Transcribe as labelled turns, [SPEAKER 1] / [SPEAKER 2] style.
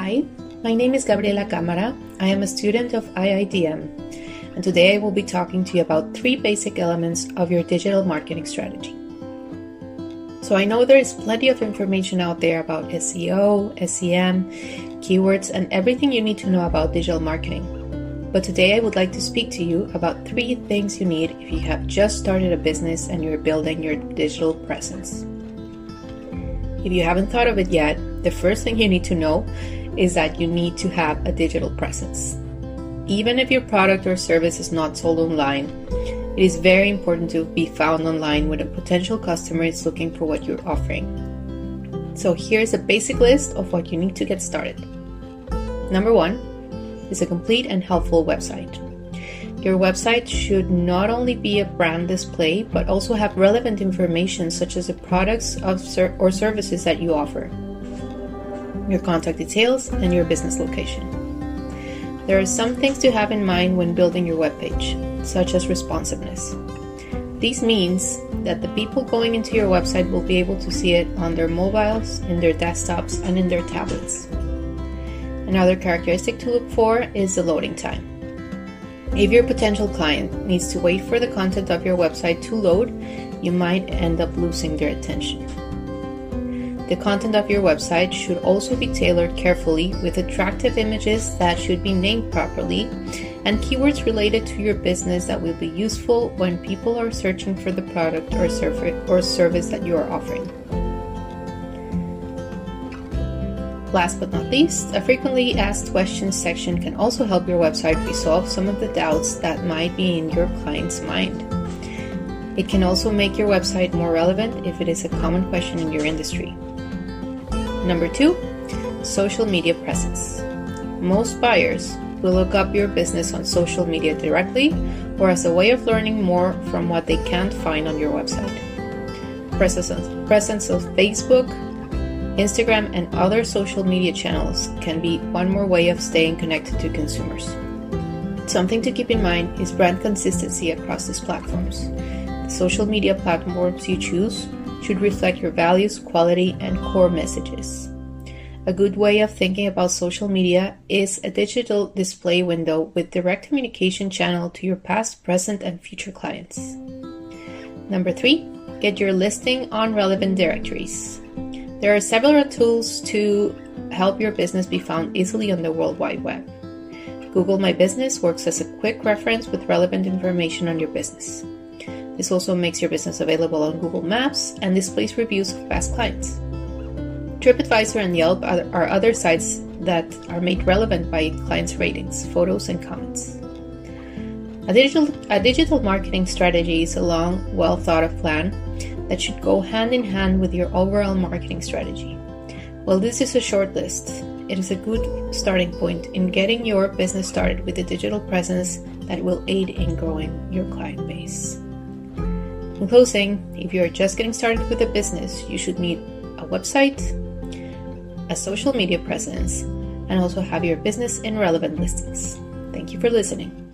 [SPEAKER 1] Hi, my name is Gabriela Cámara. I am a student of IIDM, and today I will be talking to you about three basic elements of your digital marketing strategy. So, I know there is plenty of information out there about SEO, SEM, keywords, and everything you need to know about digital marketing. But today I would like to speak to you about three things you need if you have just started a business and you're building your digital presence. If you haven't thought of it yet, the first thing you need to know is that you need to have a digital presence. Even if your product or service is not sold online, it is very important to be found online when a potential customer is looking for what you're offering. So here's a basic list of what you need to get started. Number one is a complete and helpful website. Your website should not only be a brand display, but also have relevant information such as the products or services that you offer your contact details, and your business location. There are some things to have in mind when building your webpage, such as responsiveness. This means that the people going into your website will be able to see it on their mobiles, in their desktops, and in their tablets. Another characteristic to look for is the loading time. If your potential client needs to wait for the content of your website to load, you might end up losing their attention. The content of your website should also be tailored carefully with attractive images that should be named properly and keywords related to your business that will be useful when people are searching for the product or, service that you are offering. Last but not least, a frequently asked questions section can also help your website resolve some of the doubts that might be in your client's mind. It can also make your website more relevant if it is a common question in your industry. Number two, social media presence. Most buyers will look up your business on social media directly or as a way of learning more from what they can't find on your website. Presence of, Facebook, Instagram, and other social media channels can be one more way of staying connected to consumers. Something to keep in mind is brand consistency across these platforms. The social media platforms you choose should reflect your values, quality, and core messages. A good way of thinking about social media is a digital display window with direct communication channel to your past, present, and future clients. Number three, get your listing on relevant directories. There are several tools to help your business be found easily on the World Wide Web. Google My Business works as a quick reference with relevant information on your business. This also makes your business available on Google Maps and displays reviews of past clients. TripAdvisor and Yelp are other sites that are made relevant by clients' ratings, photos, and comments. A digital, a digital marketing strategy is a long, well thought of plan that should go hand in hand with your overall marketing strategy. While this is a short list, it is a good starting point in getting your business started with a digital presence that will aid in growing your client base. In closing, if you are just getting started with a business, you should need a website, a social media presence, and also have your business in relevant listings. Thank you for listening.